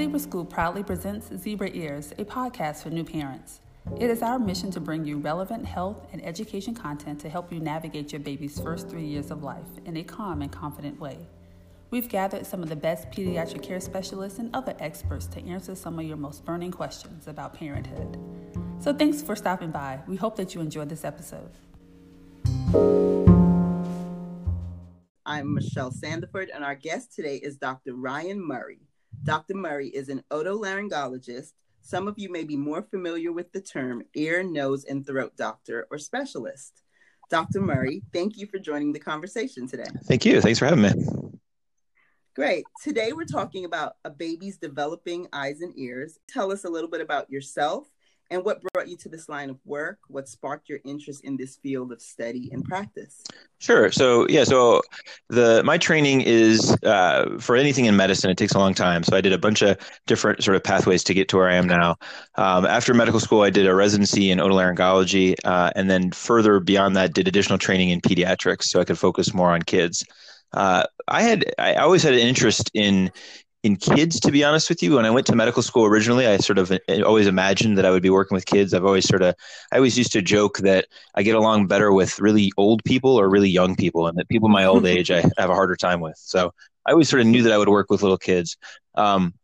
Zebra School proudly presents Zebra Ears, a podcast for new parents. It is our mission to bring you relevant health and education content to help you navigate your baby's first three years of life in a calm and confident way. We've gathered some of the best pediatric care specialists and other experts to answer some of your most burning questions about parenthood. So thanks for stopping by. We hope that you enjoyed this episode. I'm Michelle Sandiford, and our guest today is Dr. Ryan Murray. Dr. Murray is an otolaryngologist. Some of you may be more familiar with the term ear, nose, and throat doctor or specialist. Dr. Murray, thank you for joining the conversation today. Thank you. Thanks for having me. Great. Today we're talking about a baby's developing eyes and ears. Tell us a little bit about yourself and what brought you to this line of work? What sparked your interest in this field of study and practice? Sure. So yeah, so the my training is uh, for anything in medicine. It takes a long time. So I did a bunch of different sort of pathways to get to where I am now. Um, after medical school, I did a residency in otolaryngology, uh, and then further beyond that, did additional training in pediatrics, so I could focus more on kids. Uh, I had I always had an interest in in kids to be honest with you when i went to medical school originally i sort of always imagined that i would be working with kids i've always sort of i always used to joke that i get along better with really old people or really young people and that people my old age i have a harder time with so i always sort of knew that i would work with little kids um,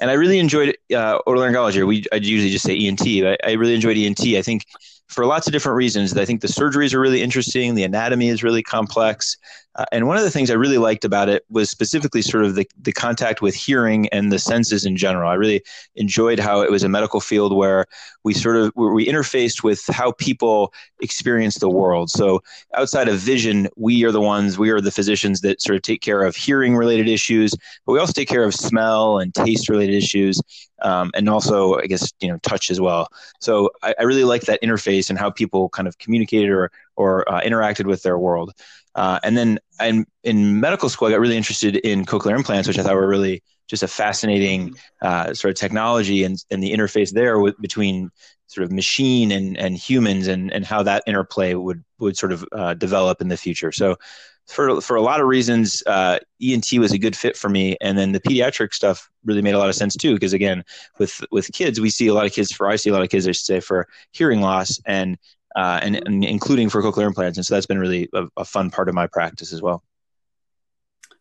and i really enjoyed uh, otolaryngology we i usually just say ent but I, I really enjoyed ent i think for lots of different reasons. I think the surgeries are really interesting. The anatomy is really complex. Uh, and one of the things I really liked about it was specifically sort of the, the contact with hearing and the senses in general. I really enjoyed how it was a medical field where we sort of where we interfaced with how people experience the world. So outside of vision, we are the ones, we are the physicians that sort of take care of hearing related issues, but we also take care of smell and taste related issues. Um, and also, I guess, you know, touch as well. So I, I really like that interface and how people kind of communicated or, or uh, interacted with their world. Uh, and then in, in medical school, I got really interested in cochlear implants, which I thought were really just a fascinating uh, sort of technology and, and the interface there with, between sort of machine and, and humans and, and how that interplay would, would sort of uh, develop in the future. So for, for a lot of reasons, uh, ENT was a good fit for me. And then the pediatric stuff really made a lot of sense too. Because again, with, with kids, we see a lot of kids for, I see a lot of kids, I should say, for hearing loss. And uh, and, and, including for cochlear implants. And so that's been really a, a, fun part of my practice as well.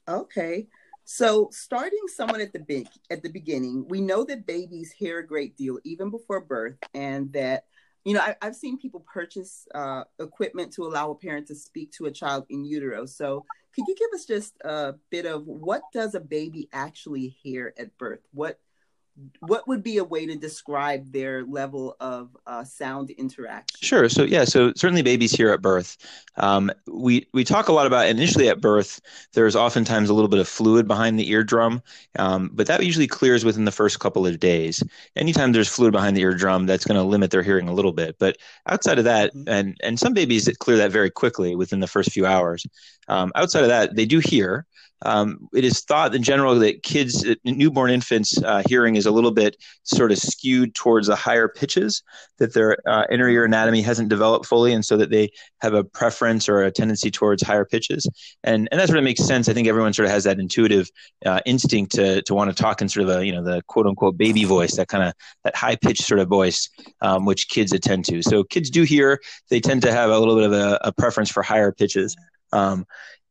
Okay. So starting someone at the big at the beginning, we know that babies hear a great deal even before birth, and that you know I, have seen people purchase uh, equipment to allow a parent to speak to a child in utero. So could you give us just a bit of what does a baby actually hear at birth? What what would be a way to describe their level of uh, sound interaction? Sure. So yeah. So certainly babies hear at birth. Um, we we talk a lot about initially at birth. There's oftentimes a little bit of fluid behind the eardrum, um, but that usually clears within the first couple of days. Anytime there's fluid behind the eardrum, that's going to limit their hearing a little bit. But outside of that, mm-hmm. and and some babies clear that very quickly within the first few hours. Um, outside of that, they do hear. Um, it is thought in general that kids, newborn infants' uh, hearing is a little bit sort of skewed towards the higher pitches, that their uh, inner ear anatomy hasn't developed fully, and so that they have a preference or a tendency towards higher pitches. And and that sort of makes sense. I think everyone sort of has that intuitive uh, instinct to to want to talk in sort of a you know the quote unquote baby voice, that kind of that high pitched sort of voice, um, which kids attend to. So kids do hear; they tend to have a little bit of a, a preference for higher pitches. Um,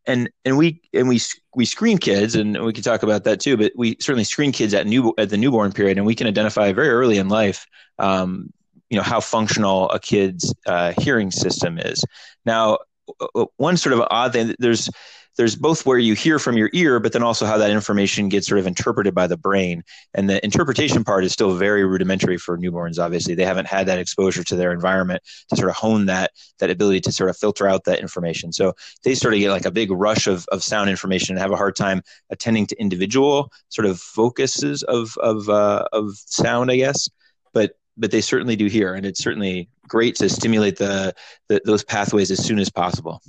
and and we and we we screen kids, and we can talk about that too. But we certainly screen kids at new at the newborn period, and we can identify very early in life, um, you know, how functional a kid's uh, hearing system is. Now, one sort of odd thing there's there's both where you hear from your ear, but then also how that information gets sort of interpreted by the brain. And the interpretation part is still very rudimentary for newborns. Obviously, they haven't had that exposure to their environment to sort of hone that that ability to sort of filter out that information. So they sort of get like a big rush of, of sound information and have a hard time attending to individual sort of focuses of of uh, of sound, I guess. But but they certainly do hear, and it's certainly great to stimulate the, the those pathways as soon as possible.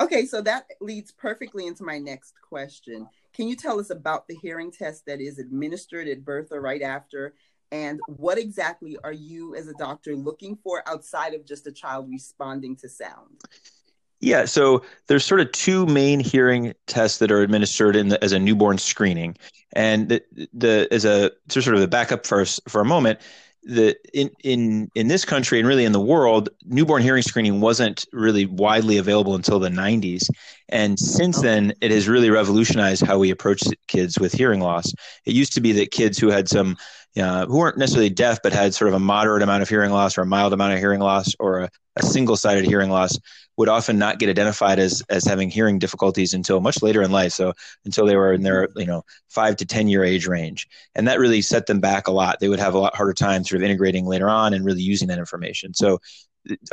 Okay, so that leads perfectly into my next question. Can you tell us about the hearing test that is administered at birth or right after? And what exactly are you as a doctor looking for outside of just a child responding to sound? Yeah, so there's sort of two main hearing tests that are administered in the, as a newborn screening, and the, the as a sort of a backup for for a moment, the in in in this country and really in the world, newborn hearing screening wasn't really widely available until the 90s, and since oh. then it has really revolutionized how we approach kids with hearing loss. It used to be that kids who had some uh, who weren't necessarily deaf but had sort of a moderate amount of hearing loss or a mild amount of hearing loss or a, a single sided hearing loss would often not get identified as as having hearing difficulties until much later in life. So until they were in their you know five to ten year age range, and that really set them back a lot. They would have a lot harder time sort of integrating later on and really using that information. So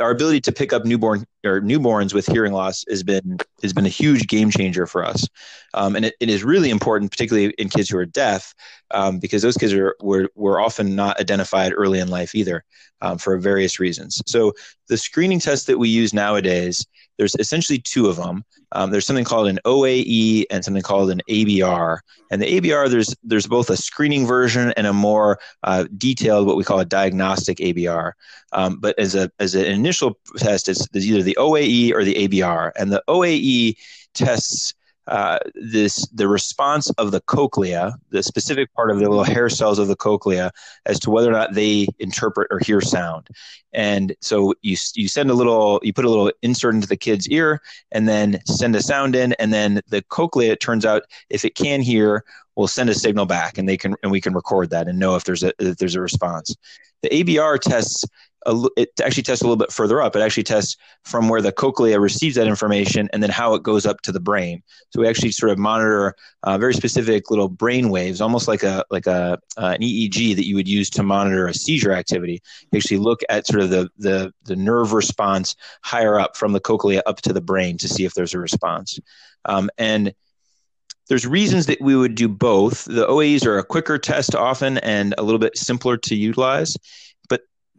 our ability to pick up newborn or newborns with hearing loss has been has been a huge game changer for us, um, and it, it is really important, particularly in kids who are deaf, um, because those kids are were were often not identified early in life either, um, for various reasons. So the screening test that we use nowadays, there's essentially two of them. Um, there's something called an OAE and something called an ABR. And the ABR, there's there's both a screening version and a more uh, detailed, what we call a diagnostic ABR. Um, but as a as an initial test, it's, it's either the OAE or the ABR. And the OAE tests uh, this the response of the cochlea, the specific part of the little hair cells of the cochlea, as to whether or not they interpret or hear sound. And so you you send a little, you put a little insert into the kid's ear, and then send a sound in, and then the cochlea. It turns out if it can hear, will send a signal back, and they can and we can record that and know if there's a if there's a response. The ABR tests a, it actually tests a little bit further up. It actually tests from where the cochlea receives that information and then how it goes up to the brain. So we actually sort of monitor uh, very specific little brain waves, almost like a like a uh, an EEG that you would use to monitor a seizure activity. You actually look at sort of the the the nerve response higher up from the cochlea up to the brain to see if there's a response. Um, and there's reasons that we would do both. The OAEs are a quicker test often and a little bit simpler to utilize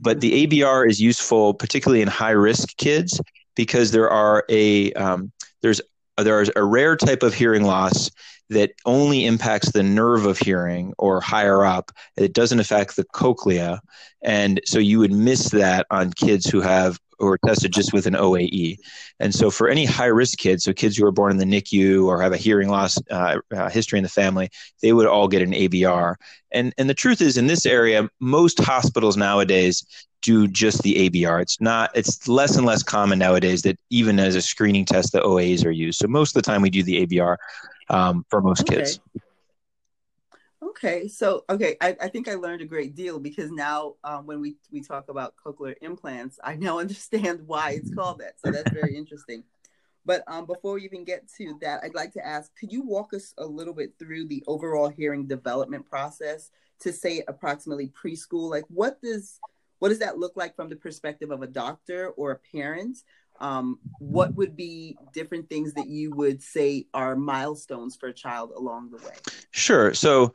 but the ABR is useful particularly in high risk kids because there are a um, there's there's a rare type of hearing loss that only impacts the nerve of hearing or higher up. It doesn't affect the cochlea, and so you would miss that on kids who have or tested just with an OAE. And so, for any high risk kids, so kids who are born in the NICU or have a hearing loss uh, uh, history in the family, they would all get an ABR. And and the truth is, in this area, most hospitals nowadays do just the ABR. It's not. It's less and less common nowadays that even as a screening test, the OAEs are used. So most of the time, we do the ABR um, for most okay. kids. Okay, so okay, I, I think I learned a great deal because now um, when we we talk about cochlear implants, I now understand why it's called that. So that's very interesting. But um, before we even get to that, I'd like to ask: Could you walk us a little bit through the overall hearing development process to say approximately preschool? Like, what does what does that look like from the perspective of a doctor or a parent? Um, what would be different things that you would say are milestones for a child along the way? Sure. So,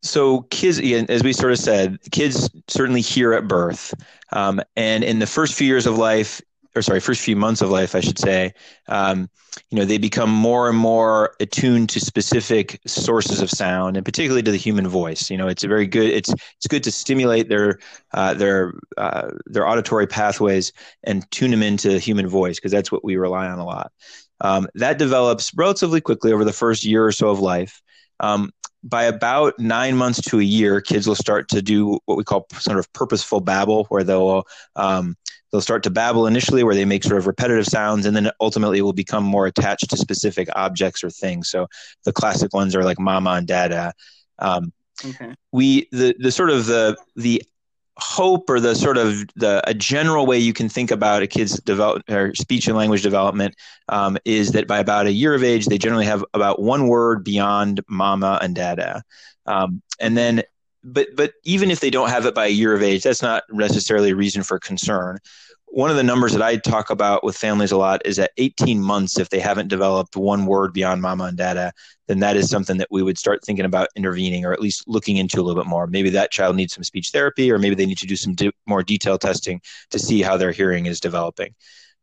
so kids, as we sort of said, kids certainly hear at birth, um, and in the first few years of life, or sorry, first few months of life, I should say, um, you know, they become more and more attuned to specific sources of sound, and particularly to the human voice. You know, it's a very good. It's it's good to stimulate their uh, their uh, their auditory pathways and tune them into human voice because that's what we rely on a lot. Um, that develops relatively quickly over the first year or so of life. Um, by about nine months to a year, kids will start to do what we call sort of purposeful babble, where they'll um, they'll start to babble initially where they make sort of repetitive sounds and then ultimately will become more attached to specific objects or things. So the classic ones are like mama and dada. Um, okay. we the the sort of the the hope or the sort of the a general way you can think about a kid's develop or speech and language development um, is that by about a year of age they generally have about one word beyond mama and dada. Um, and then but but even if they don't have it by a year of age, that's not necessarily a reason for concern. One of the numbers that I talk about with families a lot is at 18 months, if they haven't developed one word beyond mama and dada, then that is something that we would start thinking about intervening or at least looking into a little bit more. Maybe that child needs some speech therapy, or maybe they need to do some more detailed testing to see how their hearing is developing.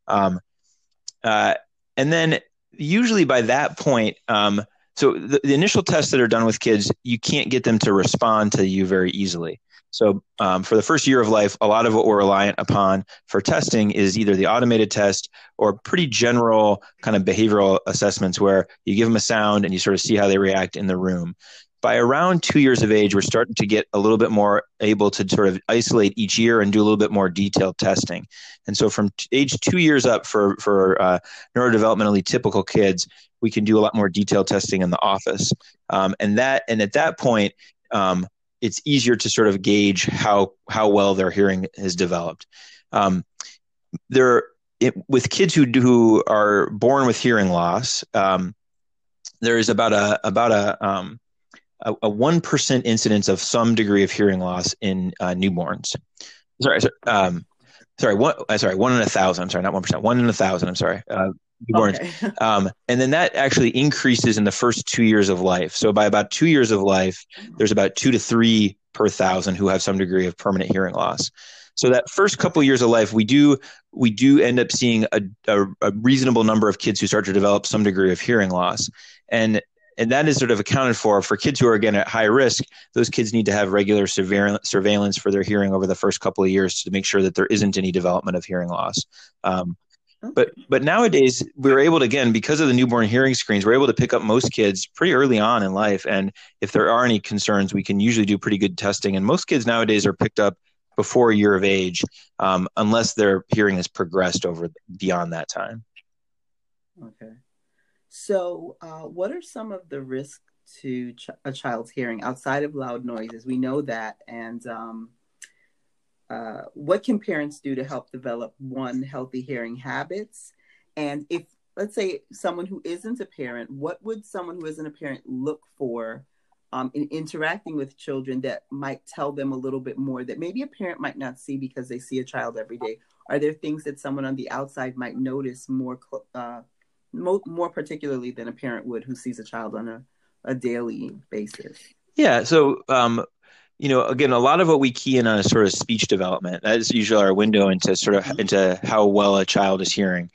Um, uh, and then usually by that point, um, so the, the, initial tests that are done with kids, you can't get them to respond to you very easily. So um, for the first year of life, a lot of what we're reliant upon for testing is either the automated test or pretty general kind of behavioral assessments where you give them a sound and you sort of see how they react in the room. By around two years of age, we're starting to get a little bit more able to sort of isolate each year and do a little bit more detailed testing. And so, from t- age two years up for for uh, neurodevelopmentally typical kids, we can do a lot more detailed testing in the office. Um, and that and at that point, um, it's easier to sort of gauge how how well their hearing has developed. Um, there, it, with kids who who are born with hearing loss, um, there is about a about a a one percent incidence of some degree of hearing loss in uh, newborns. Sorry, sorry, um, sorry, one, uh, sorry, one in a thousand. I'm sorry, not one percent, one in a thousand. I'm sorry. Uh, newborns. Okay. um, and then that actually increases in the first two years of life. So by about two years of life, there's about two to three per thousand who have some degree of permanent hearing loss. So that first couple of years of life, we do we do end up seeing a, a, a reasonable number of kids who start to develop some degree of hearing loss, and and that is sort of accounted for for kids who are again at high risk. Those kids need to have regular surveillance for their hearing over the first couple of years to make sure that there isn't any development of hearing loss. Um, but but nowadays we're able to again because of the newborn hearing screens we're able to pick up most kids pretty early on in life and if there are any concerns we can usually do pretty good testing and most kids nowadays are picked up before a year of age um, unless their hearing has progressed over beyond that time okay so uh, what are some of the risks to ch- a child's hearing outside of loud noises? We know that and um, uh, what can parents do to help develop one healthy hearing habits? And if let's say someone who isn't a parent what would someone who isn't a parent look for um, in interacting with children that might tell them a little bit more that maybe a parent might not see because they see a child every day? Are there things that someone on the outside might notice more uh, more, more particularly than a parent would who sees a child on a, a daily basis yeah so um, you know, again, a lot of what we key in on is sort of speech development. That is usually our window into sort of into how well a child is hearing.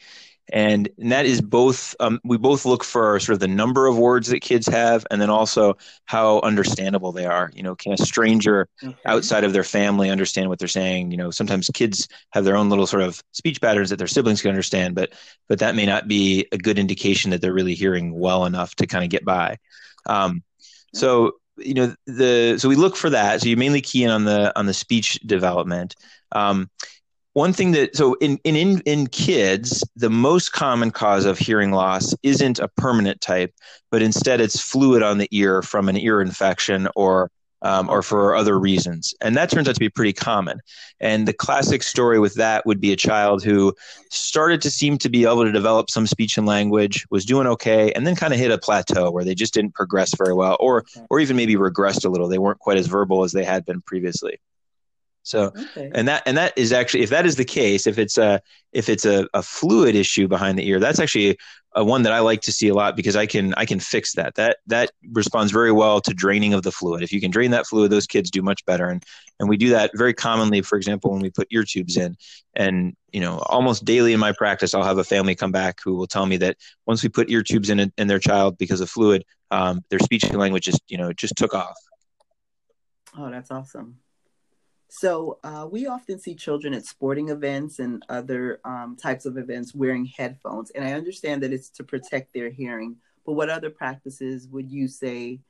And, and that is both, um, we both look for sort of the number of words that kids have and then also how understandable they are. You know, can a stranger okay. outside of their family understand what they're saying? You know, sometimes kids have their own little sort of speech patterns that their siblings can understand, but, but that may not be a good indication that they're really hearing well enough to kind of get by. Um, so you know the so we look for that so you mainly key in on the on the speech development um, one thing that so in, in in kids the most common cause of hearing loss isn't a permanent type but instead it's fluid on the ear from an ear infection or um, or for other reasons. And that turns out to be pretty common. And the classic story with that would be a child who started to seem to be able to develop some speech and language, was doing okay, and then kind of hit a plateau where they just didn't progress very well, or or even maybe regressed a little. They weren't quite as verbal as they had been previously. So, okay. and that and that is actually if that is the case, if it's a if it's a, a fluid issue behind the ear, that's actually a one that I like to see a lot because I can I can fix that. That that responds very well to draining of the fluid. If you can drain that fluid, those kids do much better. And and we do that very commonly. For example, when we put ear tubes in, and you know almost daily in my practice, I'll have a family come back who will tell me that once we put ear tubes in in their child because of fluid, um, their speech and language just you know just took off. Oh, that's awesome. So uh, we often see children at sporting events and other um, types of events wearing headphones, and I understand that it's to protect their hearing. But what other practices would you say,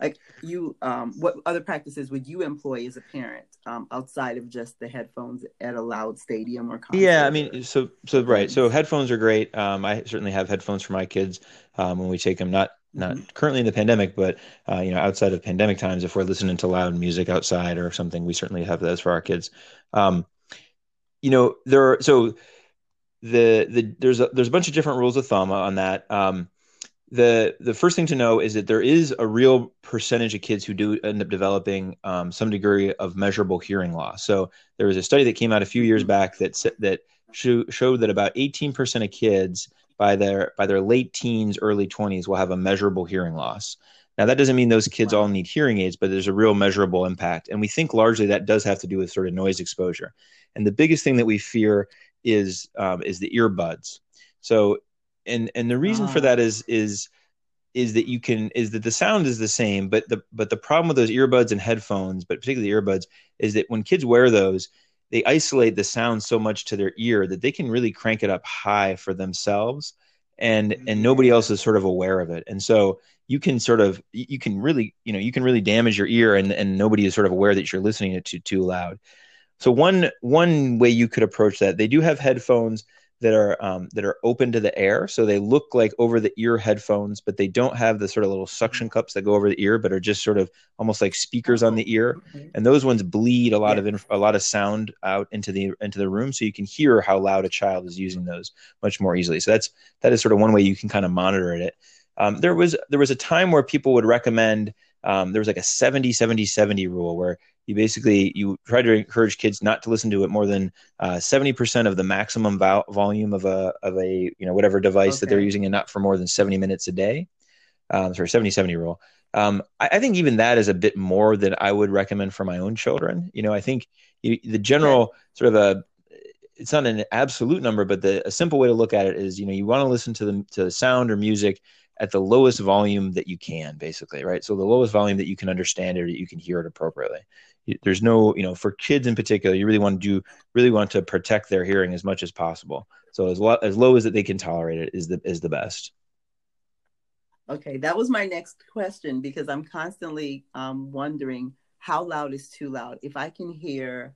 like you, um, what other practices would you employ as a parent um, outside of just the headphones at a loud stadium or concert? Yeah, I mean, so so right. So headphones are great. Um, I certainly have headphones for my kids um, when we take them. Not not mm-hmm. currently in the pandemic, but uh, you know, outside of pandemic times, if we're listening to loud music outside or something, we certainly have those for our kids. Um, you know, there are so the the there's a there's a bunch of different rules of thumb on that. Um, the the first thing to know is that there is a real percentage of kids who do end up developing um, some degree of measurable hearing loss. So there was a study that came out a few years mm-hmm. back that that showed that about 18% of kids by their by their late teens, early 20s will have a measurable hearing loss. Now that doesn't mean those kids wow. all need hearing aids, but there's a real measurable impact. And we think largely that does have to do with sort of noise exposure. And the biggest thing that we fear is um, is the earbuds. So and and the reson for ah. that is is is that you can is that the sound is the same, but the but the problem with those earbuds and headphones, but particularly earbuds, is that when kids wear those, they isolate the sound so much to their ear that they can really crank it up high for themselves, and and nobody mm. else is sort of aware of it, and so you can sort of you can really you know you can really damage your ear, and and nobody is sort of aware that you're listening to too loud. So one one way you could approach that, they do have headphones that are um, that are open to the air, so they look like over the ear headphones, but they don't have the sort of little suction cups that go over the ear, but are just sort of almost like speakers on the ear. And those ones bleed a lot yeah. of inf- a lot of sound out into the into the room, so you can hear how loud a child is using those much more easily. So that's that is sort of one way you can kind of monitor it. Um, there was there was a time where people would recommend um, there was like a 70 70 70 rule where you basically you try to encourage kids not to listen to it more than uh, 70% of the maximum vo- volume of a of a you know whatever device okay. that they're using and not for more than 70 minutes a day. Um, sorry 70 70 rule. Um, I, I, think even that is a bit more than i would recommend for my own children. You know i think you, the general sort of a it's not an absolute number but the, a simple way to look at it is you know you want to listen to the to the sound or music at the lowest volume that you can basically right? So the lowest volume that you can understand it or you can hear it appropriately. There's no you know for kids in particular you really want to do really want to protect their hearing as much as possible. So as low as low as that they can tolerate it is the is the best. Okay that was my next question because i'm constantly um, wondering how loud is too loud? If i can hear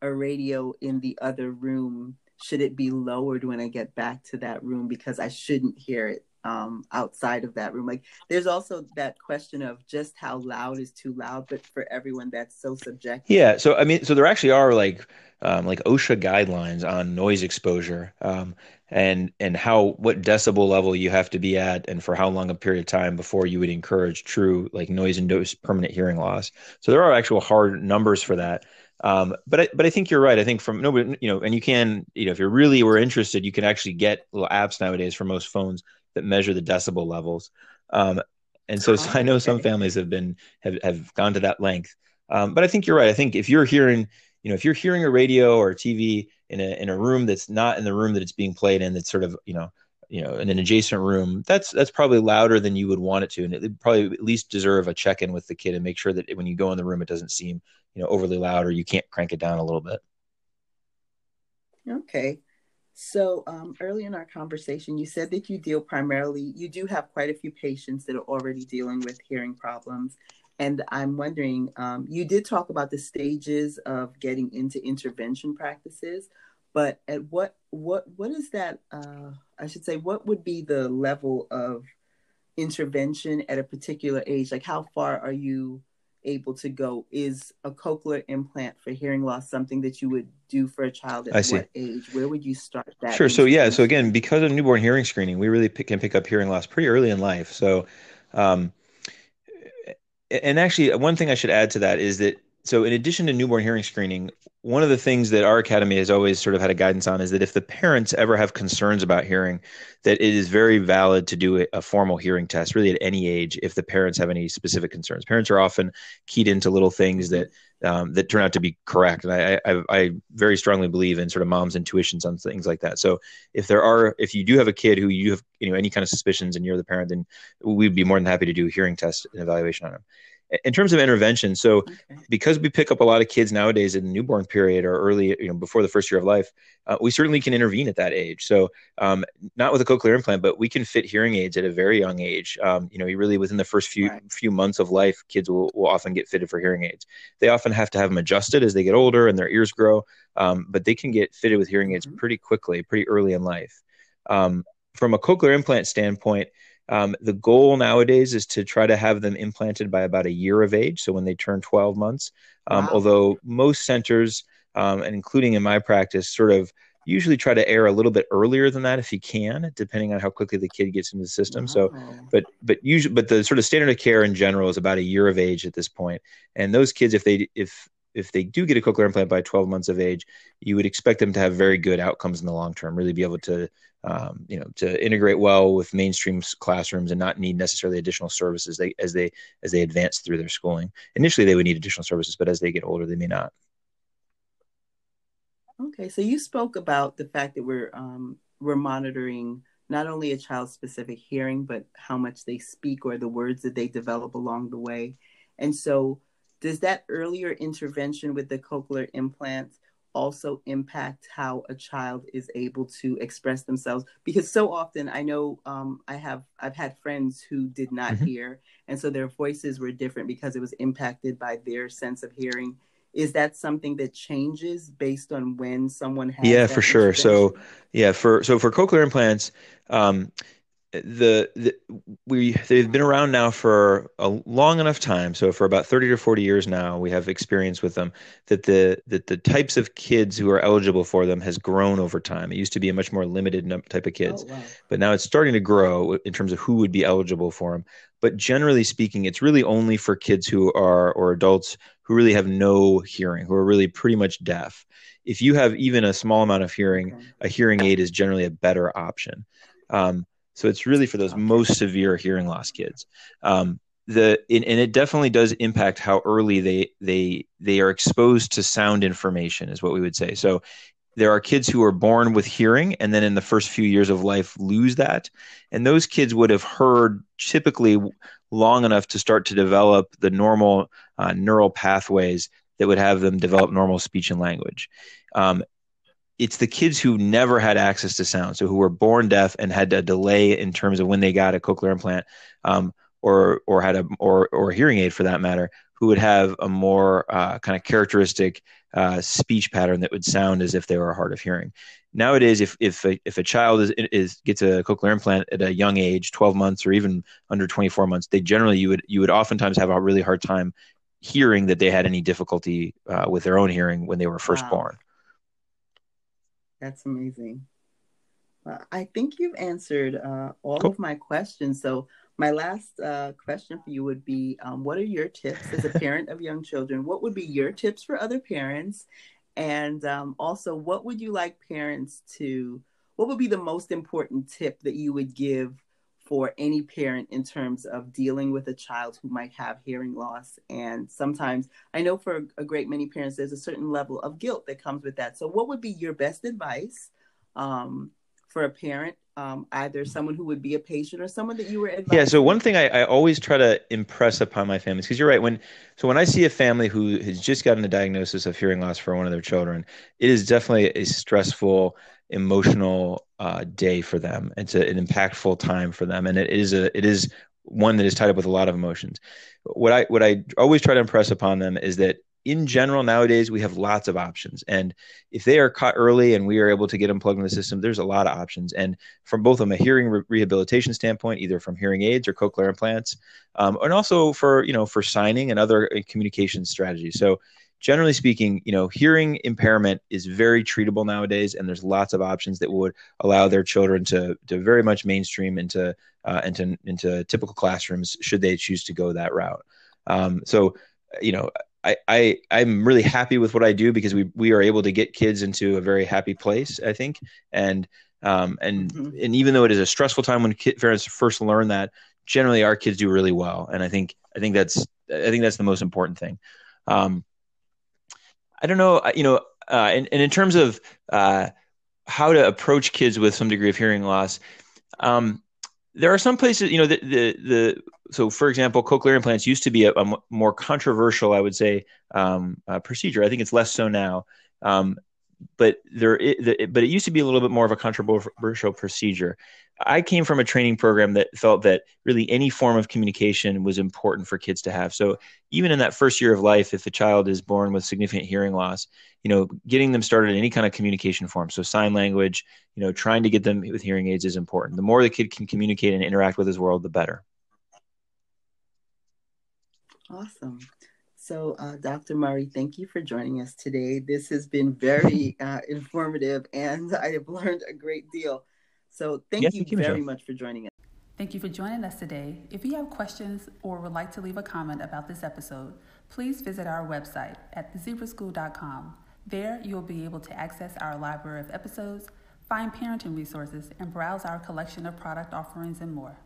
a radio in the other room should it be lowered when i get back to that room because i shouldn't hear it um, outside of that room. Like there's also that question of just how loud is too loud, but for everyone that's so subjective. Yeah. So I mean, so there actually are like um, like OSHA guidelines on noise exposure um, and and how what decibel level you have to be at and for how long a period of time before you would encourage true like noise induced permanent hearing loss. So there are actual hard numbers for that. Um, but I, but I think you're right. I think from nobody, you know, and you can, you know, if you're really were interested, you can actually get little apps nowadays for most phones that measure the decibel levels. Um, and so, so, I know some families have been have, have gone to that length. Um, but I think you're right. I think if you're hearing, you know, if you're hearing a radio or a TV in a in a room that's not in the room that it's being played in, that's sort of you know, you know, in an adjacent room, that's that's probably louder than you would want it to, and it probably at least deserve a check in with the kid and make sure that when you go in the room, it doesn't seem you know overly loud or you can't crank it down a little bit. Okay. So um, early in our conversation, you said that you deal primarily, you do have quite a few patients that are already dealing with hearing problems. And I'm wondering, um, you did talk about the stages of getting into intervention practices, but at what what what is that? Uh, I should say, what would be the level of intervention at a particular age? Like, how far are you able to go is a cochlear implant for hearing loss something that you would do for a child at I see. what age? Where would you start that sure. So yeah so again because of newborn hearing screening we really pick, can pick up hearing loss pretty early in life. So um, and actually one thing i should add to that is that so in addition to newborn hearing screening one of the things that our academy has always sort of had a guidance on is that if the parents ever have concerns about hearing that it is very valid to do a, formal hearing test really at any age if the parents have any specific concerns. Parents are often keyed into little things that um, that turn out to be correct. And I, I, I very strongly believe in sort of mom's intuitions on things like that. So if there are if you do have a kid who you have you know any kind of suspicions and you're the parent then we'd be more than happy to do a hearing test and evaluation on them in terms of intervention so okay. because we pick up a lot of kids nowadays in the newborn period or early you know before the first year of life uh, we certainly can intervene at that age so um, not with a cochlear implant but we can fit hearing aids at a very young age um, you know really within the first few right. few months of life kids will, will often get fitted for hearing aids they often have to have them adjusted as they get older and their ears grow um, but they can get fitted with hearing aids mm-hmm. pretty quickly pretty early in life um, from a cochlear implant standpoint um, the goal nowadays is to try to have them implanted by about a year of age, so when they turn 12 months. Um, wow. Although most centers, um, and including in my practice, sort of usually try to err a little bit earlier than that if you can, depending on how quickly the kid gets into the system. Wow. So, but but usually, but the sort of standard of care in general is about a year of age at this point. And those kids, if they if if they do get a cochlear implant by 12 months of age, you would expect them to have very good outcomes in the long term. Really be able to um, you know to integrate well with mainstream classrooms and not need necessarily additional services they, as they as they advance through their schooling initially they would need additional services but as they get older they may not okay so you spoke about the fact that we're um, we're monitoring not only a child's specific hearing, but how much they speak or the words that they develop along the way. And so, does that earlier intervention with the cochlear implants also impact how a child is able to express themselves? Because so often, I know um, I have I've had friends who did not mm-hmm. hear, and so their voices were different because it was impacted by their sense of hearing is that something that changes based on when someone has yeah for sure so yeah for so for cochlear implants um, the, the we they've been around now for a long enough time so for about 30 to 40 years now we have experience with them that the that the types of kids who are eligible for them has grown over time it used to be a much more limited type of kids oh, wow. but now it's starting to grow in terms of who would be eligible for them but generally speaking it's really only for kids who are or adults who really have no hearing who are really pretty much deaf if you have even a small amount of hearing okay. a hearing aid is generally a better option um, so it's really for those most severe hearing loss kids. Um, the and it definitely does impact how early they they they are exposed to sound information is what we would say. So there are kids who are born with hearing and then in the first few years of life lose that and those kids would have heard typically long enough to start to develop the normal uh, neural pathways that would have them develop normal speech and language um, it's the kids who never had access to sound, so who were born deaf and had a delay in terms of when they got a cochlear implant, um, or or had a or or a hearing aid for that matter, who would have a more uh, kind of characteristic uh, speech pattern that would sound as if they were hard of hearing. Nowadays, if if a, if a child is, is gets a cochlear implant at a young age, 12 months or even under 24 months, they generally you would you would oftentimes have a really hard time hearing that they had any difficulty uh, with their own hearing when they were first wow. born. That's amazing. Well, I think you've answered uh, all cool. of my questions. So, my last uh, question for you would be um, What are your tips as a parent of young children? What would be your tips for other parents? And um, also, what would you like parents to, what would be the most important tip that you would give for any parent in terms of dealing with a child who might have hearing loss. And sometimes I know for a great many parents, there's a certain level of guilt that comes with that. So, what would be your best advice um, for a parent? Um, either someone who would be a patient or someone that you were advising? Yeah. So one thing I, I always try to impress upon my families, because you're right. When so when I see a family who has just gotten a diagnosis of hearing loss for one of their children, it is definitely a stressful emotional uh, day for them. It's a, an impactful time for them, and it is a it is one that is tied up with a lot of emotions. What I what I always try to impress upon them is that in general nowadays we have lots of options and if they are caught early and we are able to get them plugged in the system there's a lot of options and from both of a hearing re- rehabilitation standpoint either from hearing aids or cochlear implants um, and also for you know for signing and other uh, communication strategies so generally speaking, you know, hearing impairment is very treatable nowadays, and there's lots of options that would allow their children to to very much mainstream into uh, into into typical classrooms should they choose to go that route. Um, so, you know, I, I I'm really happy with what I do because we we are able to get kids into a very happy place, I think, and um, and mm-hmm. and even though it is a stressful time when kid, parents first learn that, generally our kids do really well, and I think I think that's I think that's the most important thing. Um, I don't know, you know, uh, and, and in terms of uh, how to approach kids with some degree of hearing loss, um, there are some places, you know, the, the, the so for example, cochlear implants used to be a, a more controversial, I would say, um, uh, procedure. I think it's less so now. Um, but there, but it used to be a little bit more of a controversial procedure. I came from a training program that felt that really any form of communication was important for kids to have. So even in that first year of life, if a child is born with significant hearing loss, you know, getting them started in any kind of communication form, so sign language, you know, trying to get them with hearing aids is important. The more the kid can communicate and interact with his world, the better. Awesome. So, uh, Dr. Murray, thank you for joining us today. This has been very uh, informative, and I have learned a great deal. So thank yes, you very much for joining us. Thank you for joining us today. If you have questions or would like to leave a comment about this episode, please visit our website at thezebraschool.com. There, you'll be able to access our library of episodes, find parenting resources, and browse our collection of product offerings and more.